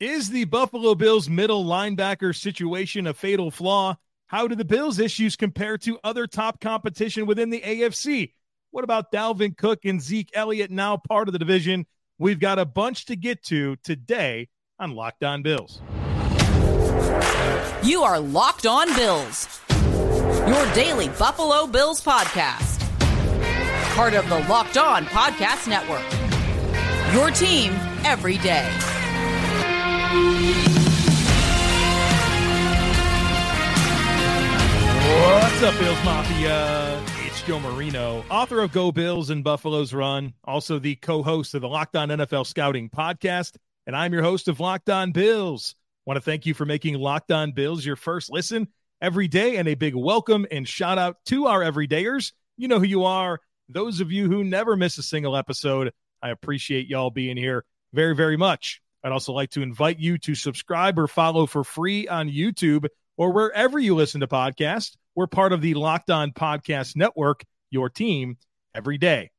Is the Buffalo Bills middle linebacker situation a fatal flaw? How do the Bills' issues compare to other top competition within the AFC? What about Dalvin Cook and Zeke Elliott, now part of the division? We've got a bunch to get to today on Locked On Bills. You are Locked On Bills, your daily Buffalo Bills podcast. Part of the Locked On Podcast Network. Your team every day. What's up, Bills Mafia? It's Joe Marino, author of Go Bills and Buffalo's Run, also the co host of the Locked On NFL Scouting podcast. And I'm your host of Locked On Bills. Want to thank you for making Locked On Bills your first listen every day, and a big welcome and shout out to our everydayers. You know who you are. Those of you who never miss a single episode, I appreciate y'all being here very, very much. I'd also like to invite you to subscribe or follow for free on YouTube or wherever you listen to podcasts. We're part of the Locked On Podcast Network, your team every day.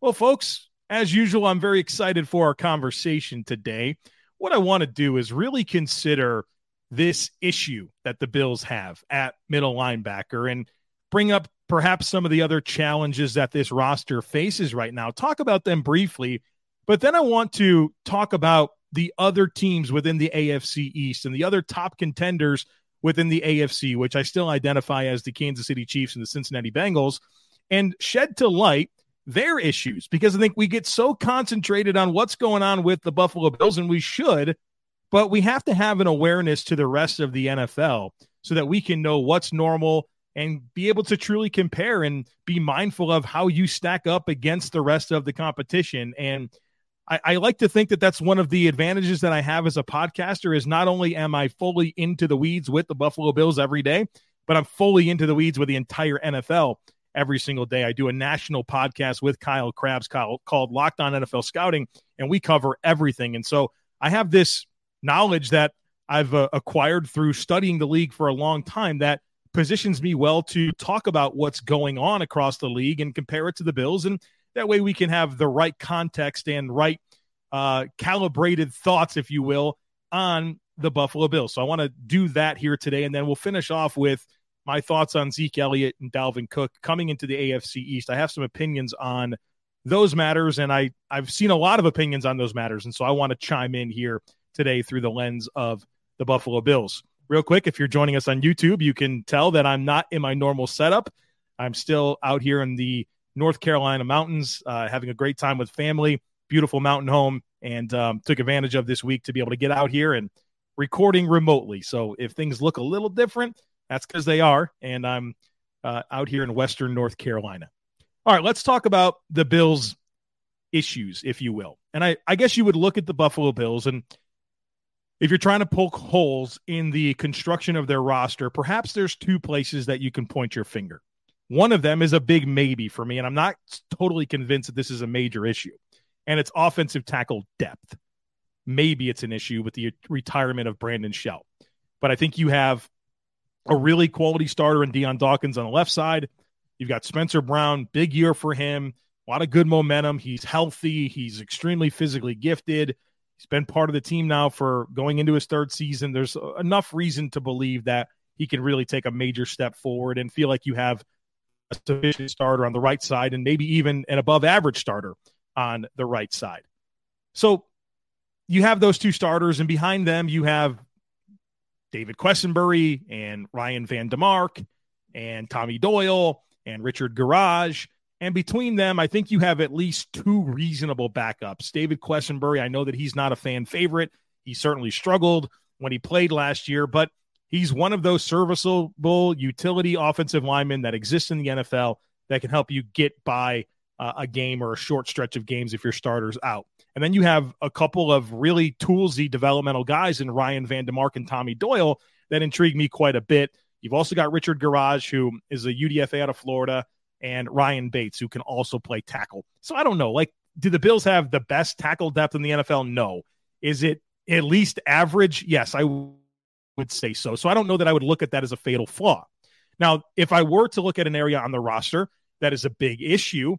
Well, folks, as usual, I'm very excited for our conversation today. What I want to do is really consider this issue that the Bills have at middle linebacker and bring up perhaps some of the other challenges that this roster faces right now. Talk about them briefly, but then I want to talk about the other teams within the AFC East and the other top contenders within the AFC, which I still identify as the Kansas City Chiefs and the Cincinnati Bengals, and shed to light their issues because I think we get so concentrated on what's going on with the Buffalo Bills, and we should, but we have to have an awareness to the rest of the NFL so that we can know what's normal and be able to truly compare and be mindful of how you stack up against the rest of the competition. And I, I, like to think that that's one of the advantages that I have as a podcaster is not only am I fully into the weeds with the Buffalo Bills every day, but I'm fully into the weeds with the entire NFL every single day. I do a national podcast with Kyle Crabbs called Locked On NFL Scouting, and we cover everything. And so I have this knowledge that I've uh, acquired through studying the league for a long time that positions me well to talk about what's going on across the league and compare it to the Bills. And that way we can have the right context and right uh, calibrated thoughts, if you will, on the Buffalo Bills. So I want to do that here today. And then we'll finish off with my thoughts on Zeke Elliott and Dalvin Cook coming into the AFC East. I have some opinions on those matters, and I, I've seen a lot of opinions on those matters. And so I want to chime in here today through the lens of the Buffalo Bills. Real quick, if you're joining us on YouTube, you can tell that I'm not in my normal setup. I'm still out here in the North Carolina mountains, uh, having a great time with family, beautiful mountain home, and um, took advantage of this week to be able to get out here and recording remotely. So if things look a little different, that's because they are. And I'm uh, out here in Western North Carolina. All right, let's talk about the Bills' issues, if you will. And I, I guess you would look at the Buffalo Bills, and if you're trying to poke holes in the construction of their roster, perhaps there's two places that you can point your finger. One of them is a big maybe for me, and I'm not totally convinced that this is a major issue. And it's offensive tackle depth. Maybe it's an issue with the retirement of Brandon Shell. But I think you have a really quality starter in Dion Dawkins on the left side. You've got Spencer Brown, big year for him, a lot of good momentum. He's healthy, he's extremely physically gifted. He's been part of the team now for going into his third season. There's uh, enough reason to believe that he can really take a major step forward and feel like you have sufficient starter on the right side and maybe even an above average starter on the right side. So you have those two starters, and behind them, you have David Quessenberry and Ryan Van DeMark and Tommy Doyle and Richard Garage. And between them, I think you have at least two reasonable backups. David Quessenberry, I know that he's not a fan favorite. He certainly struggled when he played last year, but He's one of those serviceable utility offensive linemen that exists in the NFL that can help you get by uh, a game or a short stretch of games if your starter's out. And then you have a couple of really toolsy developmental guys in Ryan Van VanDemark and Tommy Doyle that intrigue me quite a bit. You've also got Richard Garage, who is a UDFA out of Florida, and Ryan Bates, who can also play tackle. So I don't know. Like, do the Bills have the best tackle depth in the NFL? No. Is it at least average? Yes, I would say so. So I don't know that I would look at that as a fatal flaw. Now, if I were to look at an area on the roster that is a big issue,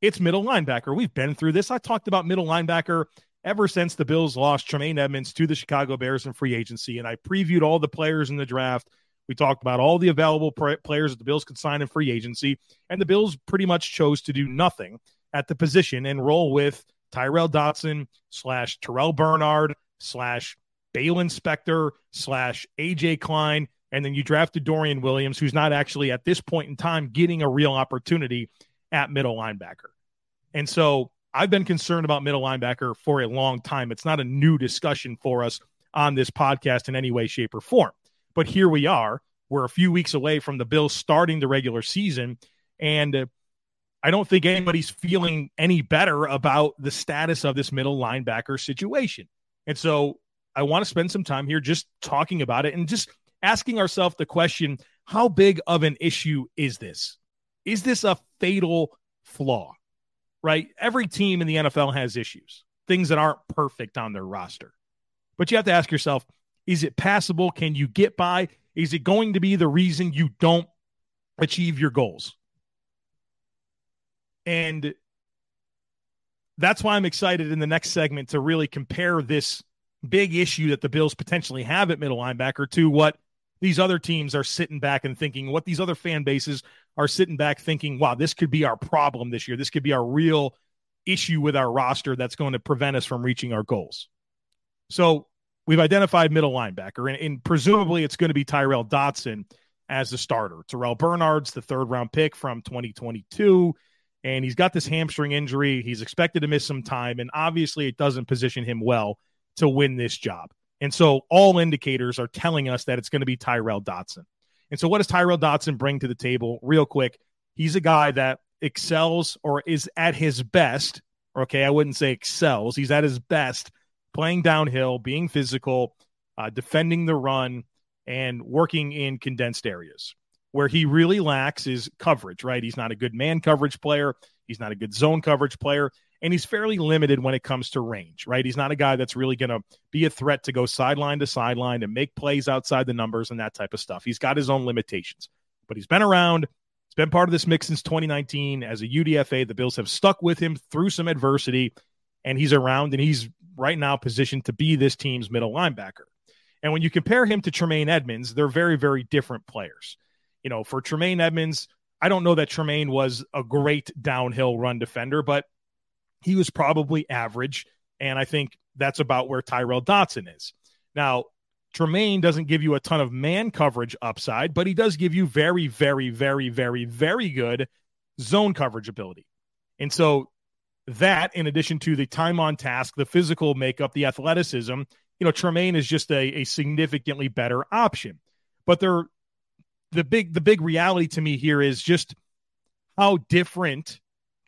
it's middle linebacker. We've been through this. I talked about middle linebacker ever since the Bills lost Tremaine Edmunds to the Chicago Bears in free agency. And I previewed all the players in the draft. We talked about all the available players that the Bills could sign in free agency. And the Bills pretty much chose to do nothing at the position and roll with Tyrel Dodson slash Terrel Bernard slash Baylon Spector slash AJ Klein. And then you drafted Dorian Williams, who's not actually at this point in time getting a real opportunity at middle linebacker. And so I've been concerned about middle linebacker for a long time. It's not a new discussion for us on this podcast in any way, shape, or form. But here we are. We're a few weeks away from the Bills starting the regular season. And uh, I don't think anybody's feeling any better about the status of this middle linebacker situation. And so I want to spend some time here just talking about it and just asking ourselves the question how big of an issue is this? Is this a fatal flaw? Right? Every team in the NFL has issues, things that aren't perfect on their roster. But you have to ask yourself is it passable? Can you get by? Is it going to be the reason you don't achieve your goals? And that's why I'm excited in the next segment to really compare this big issue that the Bills potentially have at middle linebacker to what these other teams are sitting back and thinking, what these other fan bases are sitting back thinking, wow, this could be our problem this year. This could be our real issue with our roster that's going to prevent us from reaching our goals. So we've identified middle linebacker, and, and presumably it's going to be Tyrel Dodson as the starter. Terrel Bernard's the third round pick from 2022 and he's got this hamstring injury. He's expected to miss some time, and obviously, it doesn't position him well to win this job. And so, all indicators are telling us that it's going to be Tyrel Dodson. And so, what does Tyrel Dodson bring to the table? Real quick, he's a guy that excels or is at his best. Okay, I wouldn't say excels. He's at his best playing downhill, being physical, uh, defending the run, and working in condensed areas. Where he really lacks is coverage, right? He's not a good man coverage player. He's not a good zone coverage player. And he's fairly limited when it comes to range, right? He's not a guy that's really going to be a threat to go sideline to sideline and make plays outside the numbers and that type of stuff. He's got his own limitations, but he's been around. He's been part of this mix since 2019 as a UDFA. The Bills have stuck with him through some adversity, and he's around and he's right now positioned to be this team's middle linebacker. And when you compare him to Tremaine Edmunds, they're very, very different players you know, for Tremaine Edmunds, I don't know that Tremaine was a great downhill run defender, but he was probably average. And I think that's about where Tyrel Dodson is. Now, Tremaine doesn't give you a ton of man coverage upside, but he does give you very, very, very, very, very good zone coverage ability. And so that, in addition to the time on task, the physical makeup, the athleticism, you know, Tremaine is just a, a significantly better option. But there the big the big reality to me here is just how different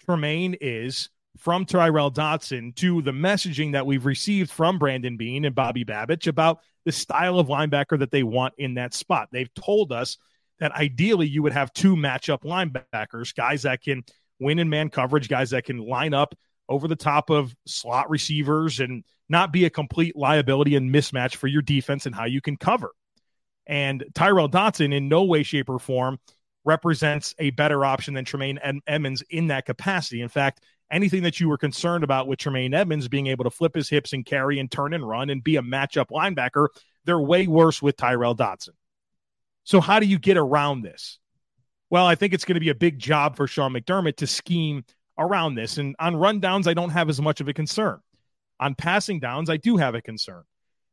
Tremaine is from Tyrel Dodson to the messaging that we've received from Brandon Beane and Bobby Babich about the style of linebacker that they want in that spot. They've told us that ideally you would have two matchup linebackers, guys that can win in man coverage, guys that can line up over the top of slot receivers and not be a complete liability and mismatch for your defense and how you can cover. And Tyrel Dodson, in no way, shape, or form, represents a better option than Tremaine Edmunds in that capacity. In fact, anything that you were concerned about with Tremaine Edmunds being able to flip his hips and carry and turn and run and be a matchup linebacker, they're way worse with Tyrel Dodson. So, how do you get around this? Well, I think it's going to be a big job for Sean McDermott to scheme around this. And on rundowns, I don't have as much of a concern. On passing downs, I do have a concern.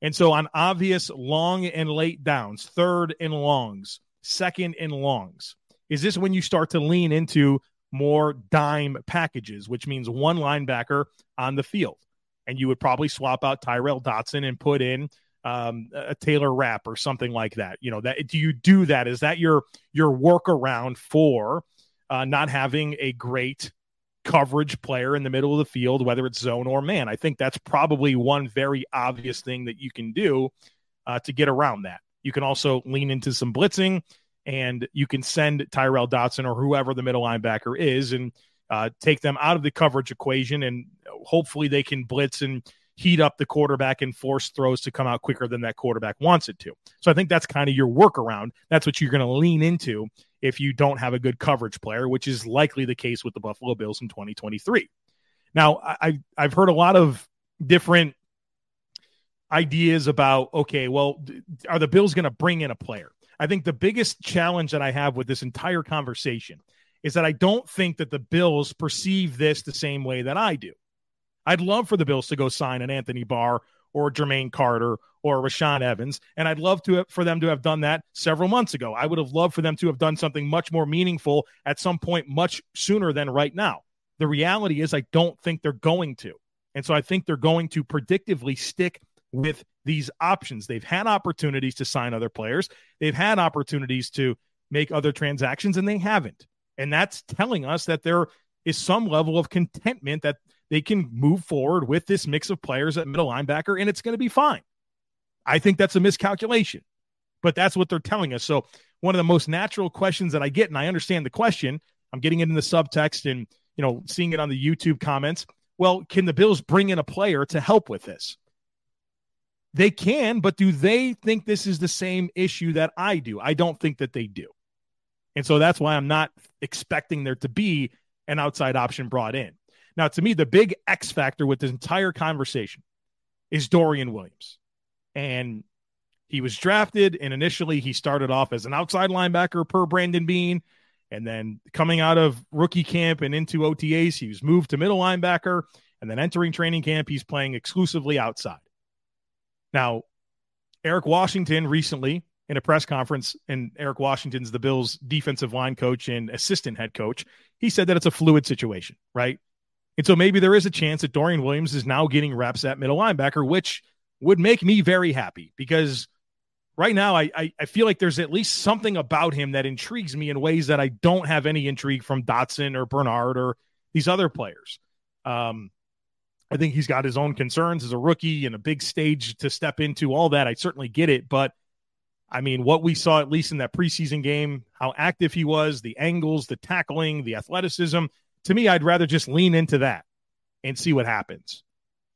And so on obvious long and late downs, third and longs, second and longs, is this when you start to lean into more dime packages, which means one linebacker on the field? And you would probably swap out Tyrel Dodson and put in um, a Taylor Rapp or something like that. You know, that do you do that? Is that your your workaround for uh, not having a great coverage player in the middle of the field, whether it's zone or man. I think that's probably one very obvious thing that you can do uh, to get around that. You can also lean into some blitzing and you can send Tyrel Dodson or whoever the middle linebacker is and uh, take them out of the coverage equation. And hopefully they can blitz and heat up the quarterback and force throws to come out quicker than that quarterback wants it to. So I think that's kind of your workaround. That's what you're going to lean into if you don't have a good coverage player, which is likely the case with the Buffalo Bills in 2023. Now, I, I've heard a lot of different ideas about okay, well, are the Bills going to bring in a player? I think the biggest challenge that I have with this entire conversation is that I don't think that the Bills perceive this the same way that I do. I'd love for the Bills to go sign an Anthony Barr or Jermaine Carter or Rashaan Evans, and I'd love to for them to have done that several months ago. I would have loved for them to have done something much more meaningful at some point much sooner than right now. The reality is I don't think they're going to. And so I think they're going to predictively stick with these options. They've had opportunities to sign other players, they've had opportunities to make other transactions, and they haven't. And that's telling us that there is some level of contentment that they can move forward with this mix of players at middle linebacker, and it's going to be fine. I think that's a miscalculation, but that's what they're telling us. So, one of the most natural questions that I get, and I understand the question, I'm getting it in the subtext and you know seeing it on the YouTube comments. Well, can the Bills bring in a player to help with this? They can, but do they think this is the same issue that I do? I don't think that they do. And so that's why I'm not expecting there to be an outside option brought in. Now, to me, the big X factor with this entire conversation is Dorian Williams. And he was drafted, and initially he started off as an outside linebacker per Brandon Beane. And then coming out of rookie camp and into OTAs, he was moved to middle linebacker. And then entering training camp, he's playing exclusively outside. Now, Eric Washington recently in a press conference, and Eric Washington's the Bills' defensive line coach and assistant head coach. He said that it's a fluid situation, right? And so maybe there is a chance that Dorian Williams is now getting reps at middle linebacker, which would make me very happy because right now I, I, I feel like there's at least something about him that intrigues me in ways that I don't have any intrigue from Dodson or Bernard or these other players. Um, I think he's got his own concerns as a rookie and a big stage to step into, all that. I certainly get it. But I mean, what we saw, at least in that preseason game, how active he was, the angles, the tackling, the athleticism, to me, I'd rather just lean into that and see what happens.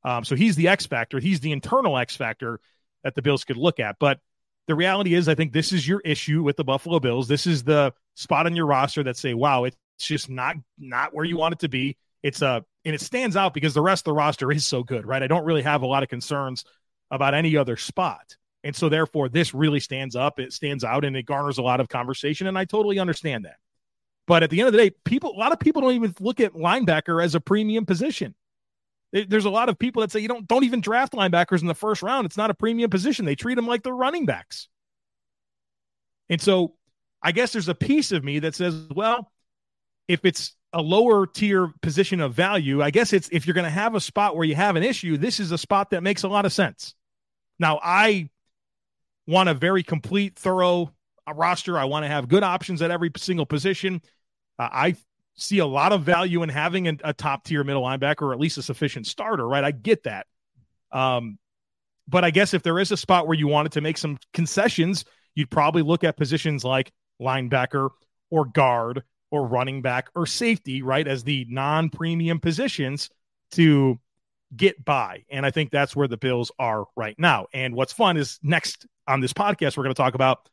Um, so he's the X factor. He's the internal X factor that the Bills could look at. But the reality is, I think this is your issue with the Buffalo Bills. This is the spot on your roster that say, wow, it's just not not where you want it to be. It's a and it stands out because the rest of the roster is so good, right? I don't really have a lot of concerns about any other spot. And so therefore this really stands up, it stands out and it garners a lot of conversation and I totally understand that. But at the end of the day, people a lot of people don't even look at linebacker as a premium position. There's a lot of people that say you don't don't even draft linebackers in the first round. It's not a premium position. They treat them like they're running backs. And so I guess there's a piece of me that says, well, if it's a lower tier position of value, I guess it's if you're going to have a spot where you have an issue, this is a spot that makes a lot of sense. Now, I want a very complete, thorough uh, roster. I want to have good options at every single position. Uh, I see a lot of value in having a, a top tier middle linebacker or at least a sufficient starter, right? I get that. Um, but I guess if there is a spot where you wanted to make some concessions, you'd probably look at positions like linebacker or guard or running back or safety, right, as the non premium positions to get by. And I think that's where the Bills are right now. And what's fun is next on this podcast, we're going to talk about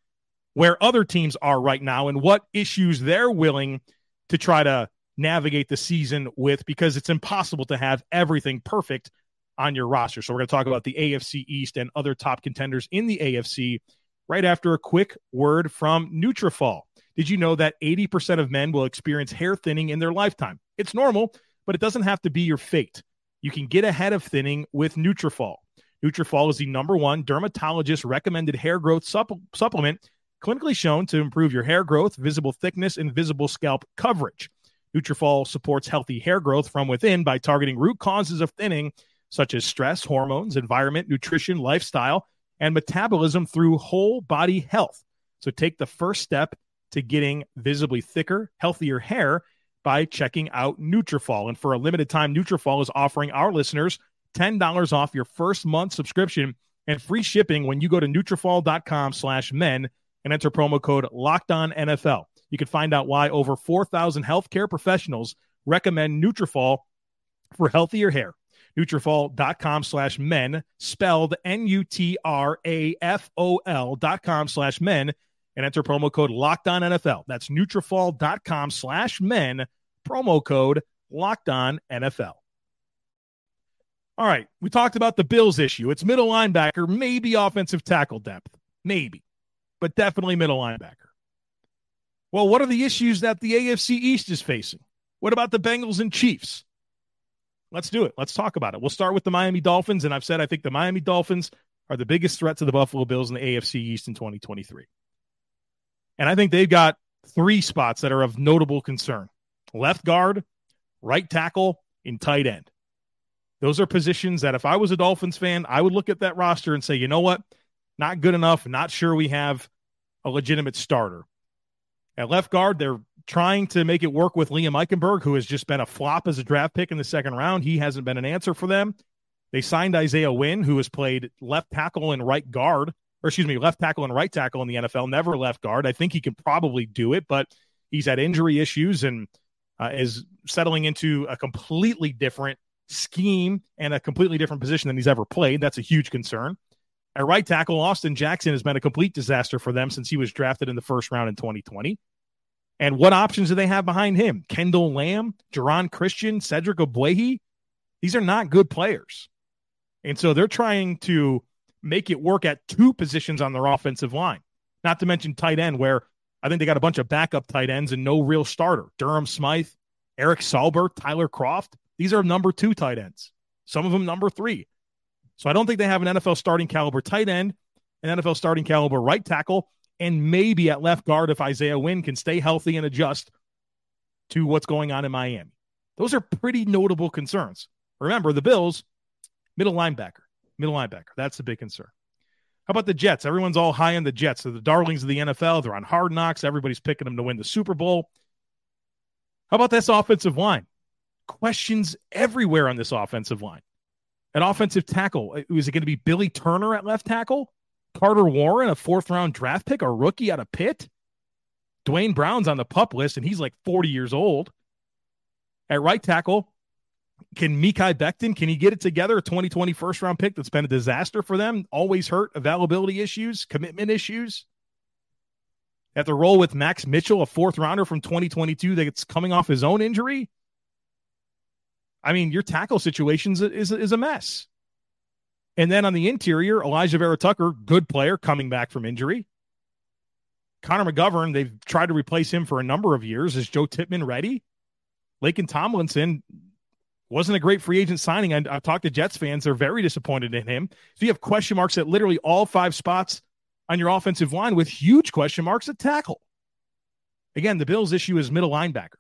where other teams are right now and what issues they're willing to try to navigate the season with because it's impossible to have everything perfect on your roster. So we're going to talk about the AFC East and other top contenders in the AFC right after a quick word from Nutrafol. Did you know that 80% of men will experience hair thinning in their lifetime? It's normal, but it doesn't have to be your fate. You can get ahead of thinning with Nutrafol. Nutrafol is the number one dermatologist recommended hair growth supp- supplement clinically shown to improve your hair growth, visible thickness, and visible scalp coverage. Nutrafol supports healthy hair growth from within by targeting root causes of thinning, such as stress, hormones, environment, nutrition, lifestyle, and metabolism through whole body health. So take the first step to getting visibly thicker, healthier hair by checking out Nutrafol. And for a limited time, Nutrafol is offering our listeners $10 off your first month subscription and free shipping when you go to Nutrafol.com slash men and enter promo code LOCKEDONNFL. You can find out why over 4,000 healthcare professionals recommend Nutrafol for healthier hair. Nutrafol.com slash men, spelled N-U-T-R-A-F-O-L dot com slash men and enter promo code Locked On NFL. That's Nutrafol.com slash men, promo code Locked On NFL. All right, we talked about the Bills issue. It's middle linebacker, maybe offensive tackle depth, maybe, but definitely middle linebacker. Well, what are the issues that the AFC East is facing? What about the Bengals and Chiefs? Let's do it. Let's talk about it. We'll start with the Miami Dolphins. And I've said I think the Miami Dolphins are the biggest threat to the Buffalo Bills in the AFC East in 2023. And I think they've got three spots that are of notable concern left guard, right tackle, and tight end. Those are positions that if I was a Dolphins fan, I would look at that roster and say, you know what? Not good enough. Not sure we have a legitimate starter. At left guard, they're trying to make it work with Liam Eichenberg, who has just been a flop as a draft pick in the second round. He hasn't been an answer for them. They signed Isaiah Wynn, who has played left tackle and right guard, or excuse me, left tackle and right tackle in the NFL, never left guard. I think he can probably do it, but he's had injury issues and uh, is settling into a completely different scheme and a completely different position than he's ever played. That's a huge concern. At right tackle, Austin Jackson has been a complete disaster for them since he was drafted in the first round in 2020. And what options do they have behind him? Kendall Lamm, Geron Christian, Cedric Ogbuehi. These are not good players. And so they're trying to make it work at two positions on their offensive line, not to mention tight end, where I think they got a bunch of backup tight ends and no real starter. Durham Smythe, Eric Saubert, Tyler Kroft. These are number two tight ends, some of them number three. So I don't think they have an NFL starting caliber tight end, an NFL starting caliber right tackle, and maybe at left guard if Isaiah Wynn can stay healthy and adjust to what's going on in Miami. Those are pretty notable concerns. Remember, the Bills, middle linebacker, middle linebacker. That's the big concern. How about the Jets? Everyone's all high on the Jets. They're the darlings of the NFL. They're on hard knocks. Everybody's picking them to win the Super Bowl. How about this offensive line? questions everywhere on this offensive line. An offensive tackle. Uh, is it going to be Billy Turner at left tackle? Carter Warren, a fourth round draft pick, a rookie out of Pitt? Duane Brown's on the pup list, and he's like 40 years old. At right tackle, can Mekhi Becton, can he get it together? A 2020 first round pick that's been a disaster for them, always hurt, availability issues, commitment issues. Have to roll with Max Mitchell, a fourth rounder from 2022 that's coming off his own injury. I mean, your tackle situation is, is, is a mess. And then on the interior, Alijah Vera Tucker, good player coming back from injury. Connor McGovern, they've tried to replace him for a number of years. Is Joe Tippmann ready? Laken Tomlinson wasn't a great free agent signing. I, I've talked to Jets fans; they're very disappointed in him. So you have question marks at literally all five spots on your offensive line, with huge question marks at tackle. Again, the Bills' issue is middle linebacker.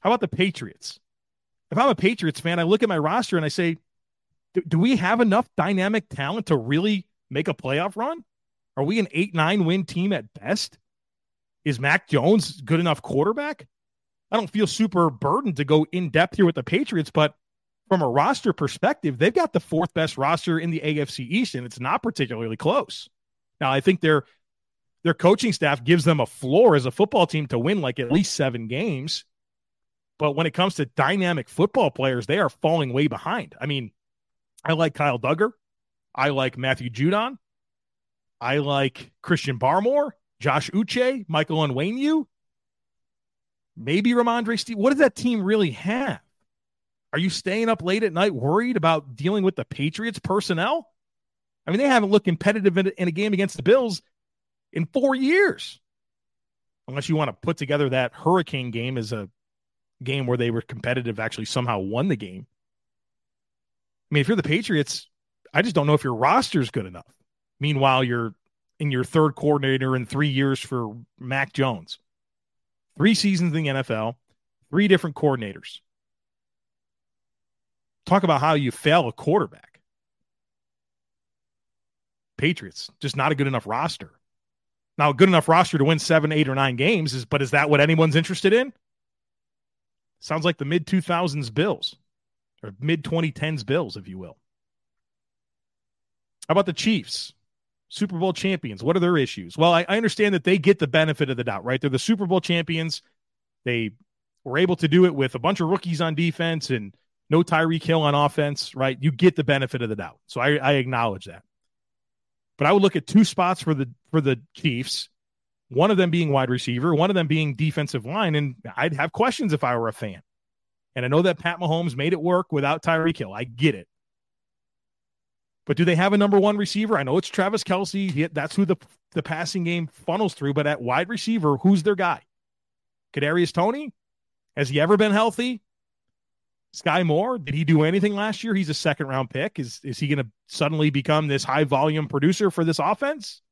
How about the Patriots? If I'm a Patriots fan, I look at my roster and I say, do, we have enough dynamic talent to really make a playoff run? Are we an 8 9 win team at best? Is Mac Jones good enough quarterback? I don't feel super burdened to go in depth here with the Patriots, but from a roster perspective, they've got the fourth best roster in the AFC East, and it's not particularly close. Now, I think their their coaching staff gives them a floor as a football team to win like at least seven games. But when it comes to dynamic football players, they are falling way behind. I mean, I like Kyle Dugger. I like Matthew Judon. I like Christian Barmore, Josh Uche, Michael Onwenu. Maybe Rhamondre Steve. What does that team really have? Are you staying up late at night worried about dealing with the Patriots personnel? I mean, they haven't looked competitive in, in a game against the Bills in four years. Unless you want to put together that hurricane game as a game where they were competitive actually somehow won the game. I mean, if you're the Patriots, I just don't know if your roster is good enough. Meanwhile, you're in your third coordinator in three years for Mac Jones. Three seasons in the NFL, three different coordinators. Talk about how you fail a quarterback. Patriots, just not a good enough roster. Now, a good enough roster to win seven, eight, or nine games is, but is that what anyone's interested in? Sounds like the mid 2000s Bills or mid 2010s Bills, if you will. How about the Chiefs? Super Bowl champions. What are their issues? Well, I, I, understand that they get the benefit of the doubt, right? They're the Super Bowl champions. They were able to do it with a bunch of rookies on defense and no Tyreek Hill on offense, right? You get the benefit of the doubt. So I, I acknowledge that. But I would look at two spots for the for the Chiefs one of them being wide receiver, one of them being defensive line. And I'd have questions if I were a fan. And I know that Pat Mahomes made it work without Tyreek Hill. I get it. But do they have a number one receiver? I know it's Travis Kelce. That's who the, the passing game funnels through. But at wide receiver, who's their guy? Kadarius Toney? Has he ever been healthy? Sky Moore, did he do anything last year? He's a second round pick. Is is he going to suddenly become this high volume producer for this offense?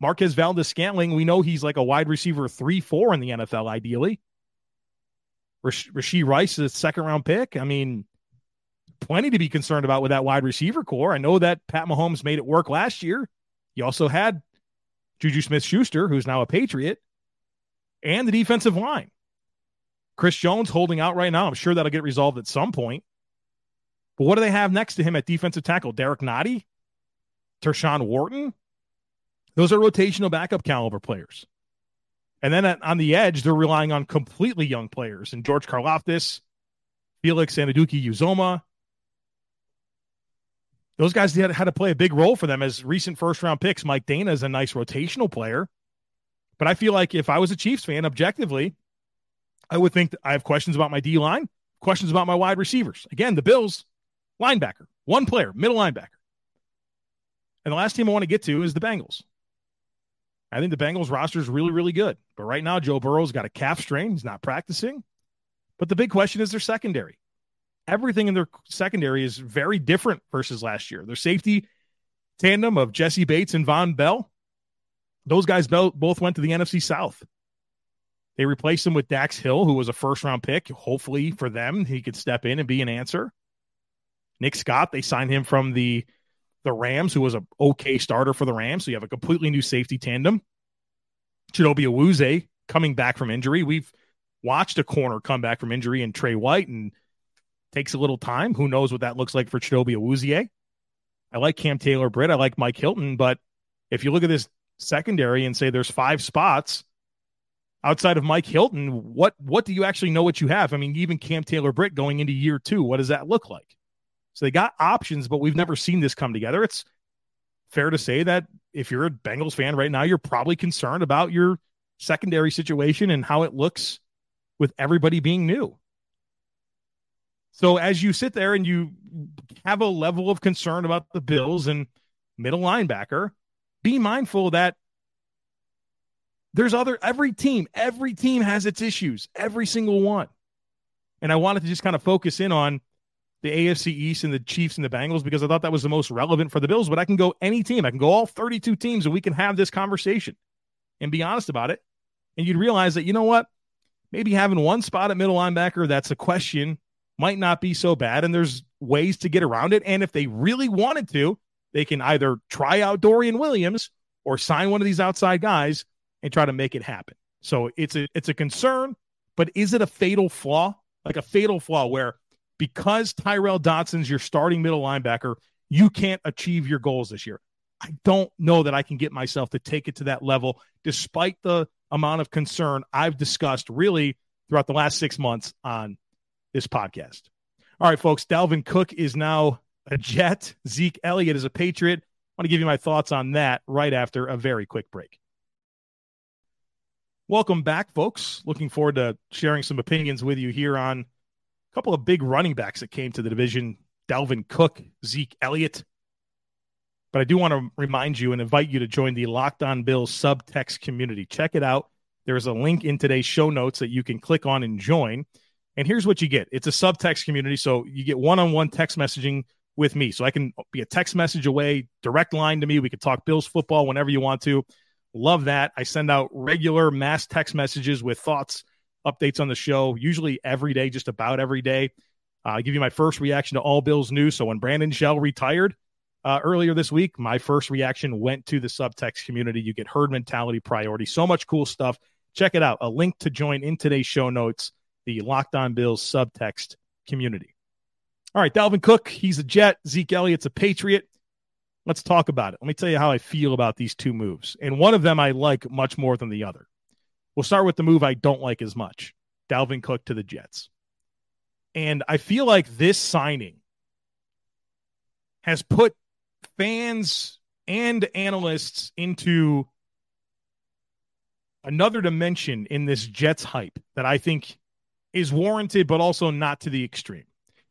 Marquez Valdes-Scantling, we know he's like a wide receiver three, four in the NFL, ideally. Rash- Rashee Rice is a second round pick. I mean, plenty to be concerned about with that wide receiver corps. I know that Pat Mahomes made it work last year. You also had Juju Smith Schuster, who's now a Patriot, and the defensive line. Chris Jones holding out right now. I'm sure that'll get resolved at some point. But what do they have next to him at defensive tackle? Derrick Nnadi? Tershawn Wharton? Those are rotational backup caliber players. And then at, on the edge, they're relying on completely young players and George Karlaftis, Felix Anudike-Uzomah. Those guys had, had to play a big role for them as recent first round picks. Mike Danna is a nice rotational player. But I feel like if I was a Chiefs fan, objectively, I would think I have questions about my D line, questions about my wide receivers. Again, the Bills, linebacker, one player, middle linebacker. And the last team I want to get to is the Bengals. I think the Bengals roster is really, really good. But right now, Joe Burrow's got a calf strain. He's not practicing. But the big question is their secondary. Everything in their secondary is very different versus last year. Their safety tandem of Jessie Bates and Vonn Bell, those guys both went to the NFC South. They replaced him with Dax Hill, who was a first round pick. Hopefully for them, he could step in and be an answer. Nick Scott, they signed him from the the Rams, who was a okay starter for the Rams. So you have a completely new safety tandem. Chidobe Awuzie coming back from injury. We've watched a corner come back from injury and Trey White and takes a little time. Who knows what that looks like for Chidobe Awuzie? I like Cam Taylor Britt. I like Mike Hilton. But if you look at this secondary and say there's five spots outside of Mike Hilton, what what do you actually know what you have? I mean, even Cam Taylor Britt going into year two, what does that look like? So they got options, but we've never seen this come together. It's fair to say that if you're a Bengals fan right now, you're probably concerned about your secondary situation and how it looks with everybody being new. So as you sit there and you have a level of concern about the Bills and middle linebacker, be mindful that there's other every team, every team has its issues, every single one. And I wanted to just kind of focus in on the AFC East and the Chiefs and the Bengals because I thought that was the most relevant for the Bills. But I can go any team. I can go all 32 teams and we can have this conversation and be honest about it. And you'd realize that, you know what? Maybe having one spot at middle linebacker that's a question might not be so bad. And there's ways to get around it. And if they really wanted to, they can either try out Dorian Williams or sign one of these outside guys and try to make it happen. So it's a it's a concern, but is it a fatal flaw? Like a fatal flaw where because Tyrel Dodson's your starting middle linebacker, you can't achieve your goals this year. I don't know that I can get myself to take it to that level, despite the amount of concern I've discussed really throughout the last six months on this podcast. All right, folks, Dalvin Cook is now a Jet. Zeke Elliott is a Patriot. I want to give you my thoughts on that right after a very quick break. Welcome back, folks. Looking forward to sharing some opinions with you here on a couple of big running backs that came to the division Dalvin Cook, Zeke Elliott. But I do want to remind you and invite you to join the Locked On Bills subtext community. Check it out. There is a link in today's show notes that you can click on and join. And here's what you get it's a subtext community. So you get one on one text messaging with me. So I can be a text message away, direct line to me. We can talk Bills football whenever you want to. Love that. I send out regular mass text messages with thoughts updates on the show, usually every day, just about every day. Uh, I give you my first reaction to all Bills news. So when Brandon Shell retired uh, earlier this week, my first reaction went to the subtext community. You get herd mentality priority. So much cool stuff. Check it out. A link to join in today's show notes, the Locked On Bills subtext community. All right, Dalvin Cook, he's a Jet. Zeke Elliott's a Patriot. Let's talk about it. Let me tell you how I feel about these two moves. And one of them I like much more than the other. We'll start with the move I don't like as much Dalvin Cook to the Jets. And I feel like this signing has put fans and analysts into another dimension in this Jets hype that I think is warranted, but also not to the extreme.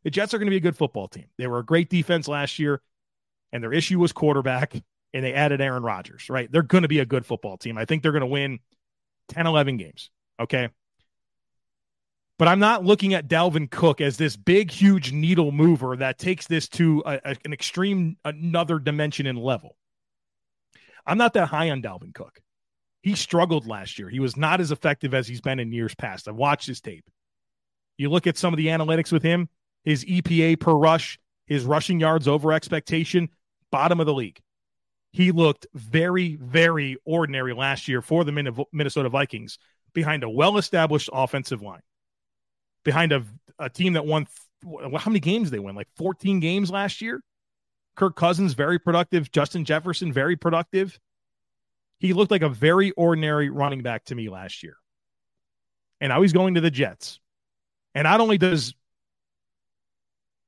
The Jets are going to be a good football team. They were a great defense last year, and their issue was quarterback, and they added Aaron Rodgers, right? They're going to be a good football team. I think they're going to win 10, 11 games. Okay. But I'm not looking at Dalvin Cook as this big, huge needle mover that takes this to a, a, an extreme, another dimension and level. I'm not that high on Dalvin Cook. He struggled last year. He was not as effective as he's been in years past. I've watched his tape. You look at some of the analytics with him, his EPA per rush, his rushing yards over expectation, bottom of the league. He looked very, very ordinary last year for the Minnesota Vikings behind a well established offensive line behind a, a team that won how many games they win? Like 14 games last year. Kirk Cousins, very productive. Justin Jefferson, very productive. He looked like a very ordinary running back to me last year. And now he's going to the Jets. And not only does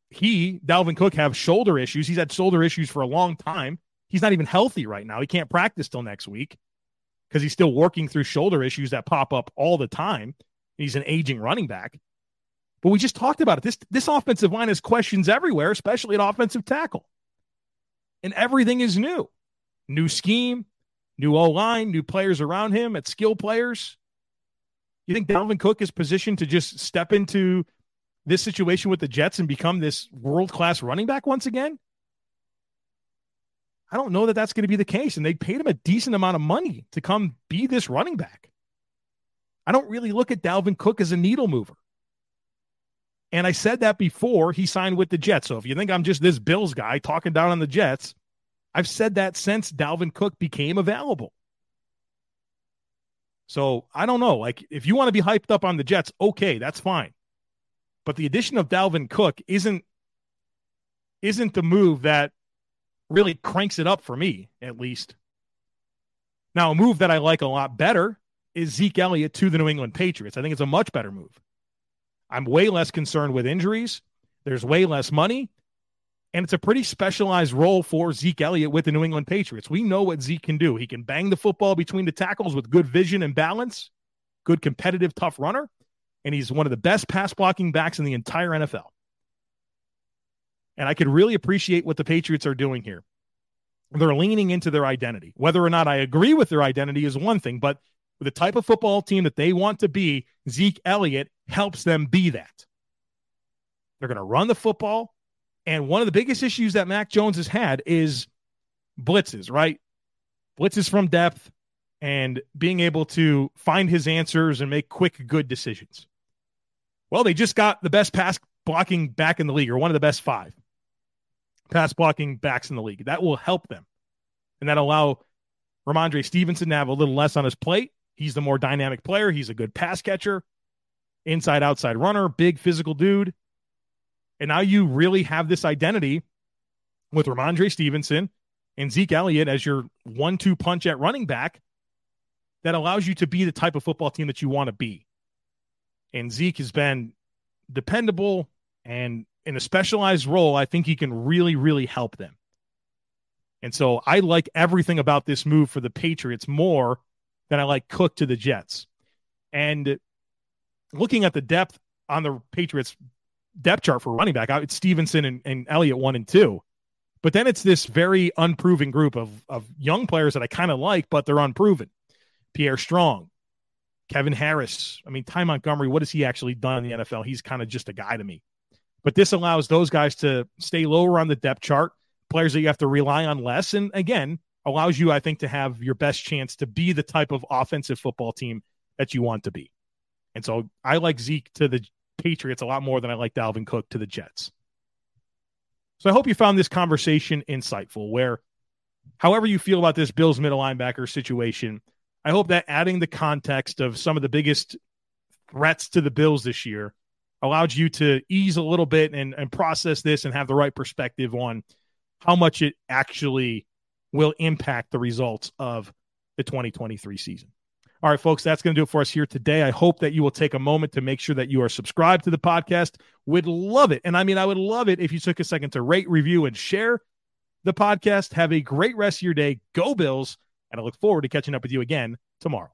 he, Dalvin Cook, have shoulder issues, he's had shoulder issues for a long time. He's not even healthy right now. He can't practice till next week because he's still working through shoulder issues that pop up all the time. He's an aging running back. But we just talked about it. This this offensive line has questions everywhere, especially at offensive tackle. And everything is new. New scheme, new O line, new players around him, at skill players. You think Dalvin Cook is positioned to just step into this situation with the Jets and become this world class running back once again? I don't know that that's going to be the case. And they paid him a decent amount of money to come be this running back. I don't really look at Dalvin Cook as a needle mover. And I said that before he signed with the Jets. So if you think I'm just this Bills guy talking down on the Jets, I've said that since Dalvin Cook became available. So I don't know. Like, if you want to be hyped up on the Jets, okay, that's fine. But the addition of Dalvin Cook isn't isn't the move that really cranks it up for me, at least. Now, a move that I like a lot better is Zeke Elliott to the New England Patriots. I think it's a much better move. I'm way less concerned with injuries. There's way less money. And it's a pretty specialized role for Zeke Elliott with the New England Patriots. We know what Zeke can do. He can bang the football between the tackles with good vision and balance, good competitive, tough runner. And he's one of the best pass blocking backs in the entire NFL. And I could really appreciate what the Patriots are doing here. They're leaning into their identity. Whether or not I agree with their identity is one thing, but with the type of football team that they want to be, Zeke Elliott helps them be that. They're going to run the football. And one of the biggest issues that Mac Jones has had is blitzes, right? Blitzes from depth and being able to find his answers and make quick, good decisions. Well, they just got the best pass blocking back in the league, or one of the best five pass blocking backs in the league. That will help them. And that allow Rhamondre Stevenson to have a little less on his plate He's the more dynamic player. He's a good pass catcher, inside outside runner, big physical dude. And now you really have this identity with Rhamondre Stevenson and Zeke Elliott as your one two punch at running back that allows you to be the type of football team that you want to be. And Zeke has been dependable and in a specialized role, I think he can really, really help them. And so I like everything about this move for the Patriots more than I like Cook to the Jets. And looking at the depth on the Patriots depth chart for running back, it's Stevenson and, and Elliott one and two. But then it's this very unproven group of, of young players that I kind of like, but they're unproven. Pierre Strong, Kevin Harris. I mean, Ty Montgomery, what has he actually done in the NFL? He's kind of just a guy to me. But this allows those guys to stay lower on the depth chart, players that you have to rely on less. And again, allows you, I think, to have your best chance to be the type of offensive football team that you want to be. And so I like Zeke to the Patriots a lot more than I like Dalvin Cook to the Jets. So I hope you found this conversation insightful where however you feel about this Bills middle linebacker situation, I hope that adding the context of some of the biggest threats to the Bills this year allowed you to ease a little bit and, and process this and have the right perspective on how much it actually will impact the results of the 2023 season. All right, folks, that's going to do it for us here today. I hope that you will take a moment to make sure that you are subscribed to the podcast. Would love it. And I mean, I would love it if you took a second to rate, review, and share the podcast. Have a great rest of your day. Go Bills. And I look forward to catching up with you again tomorrow.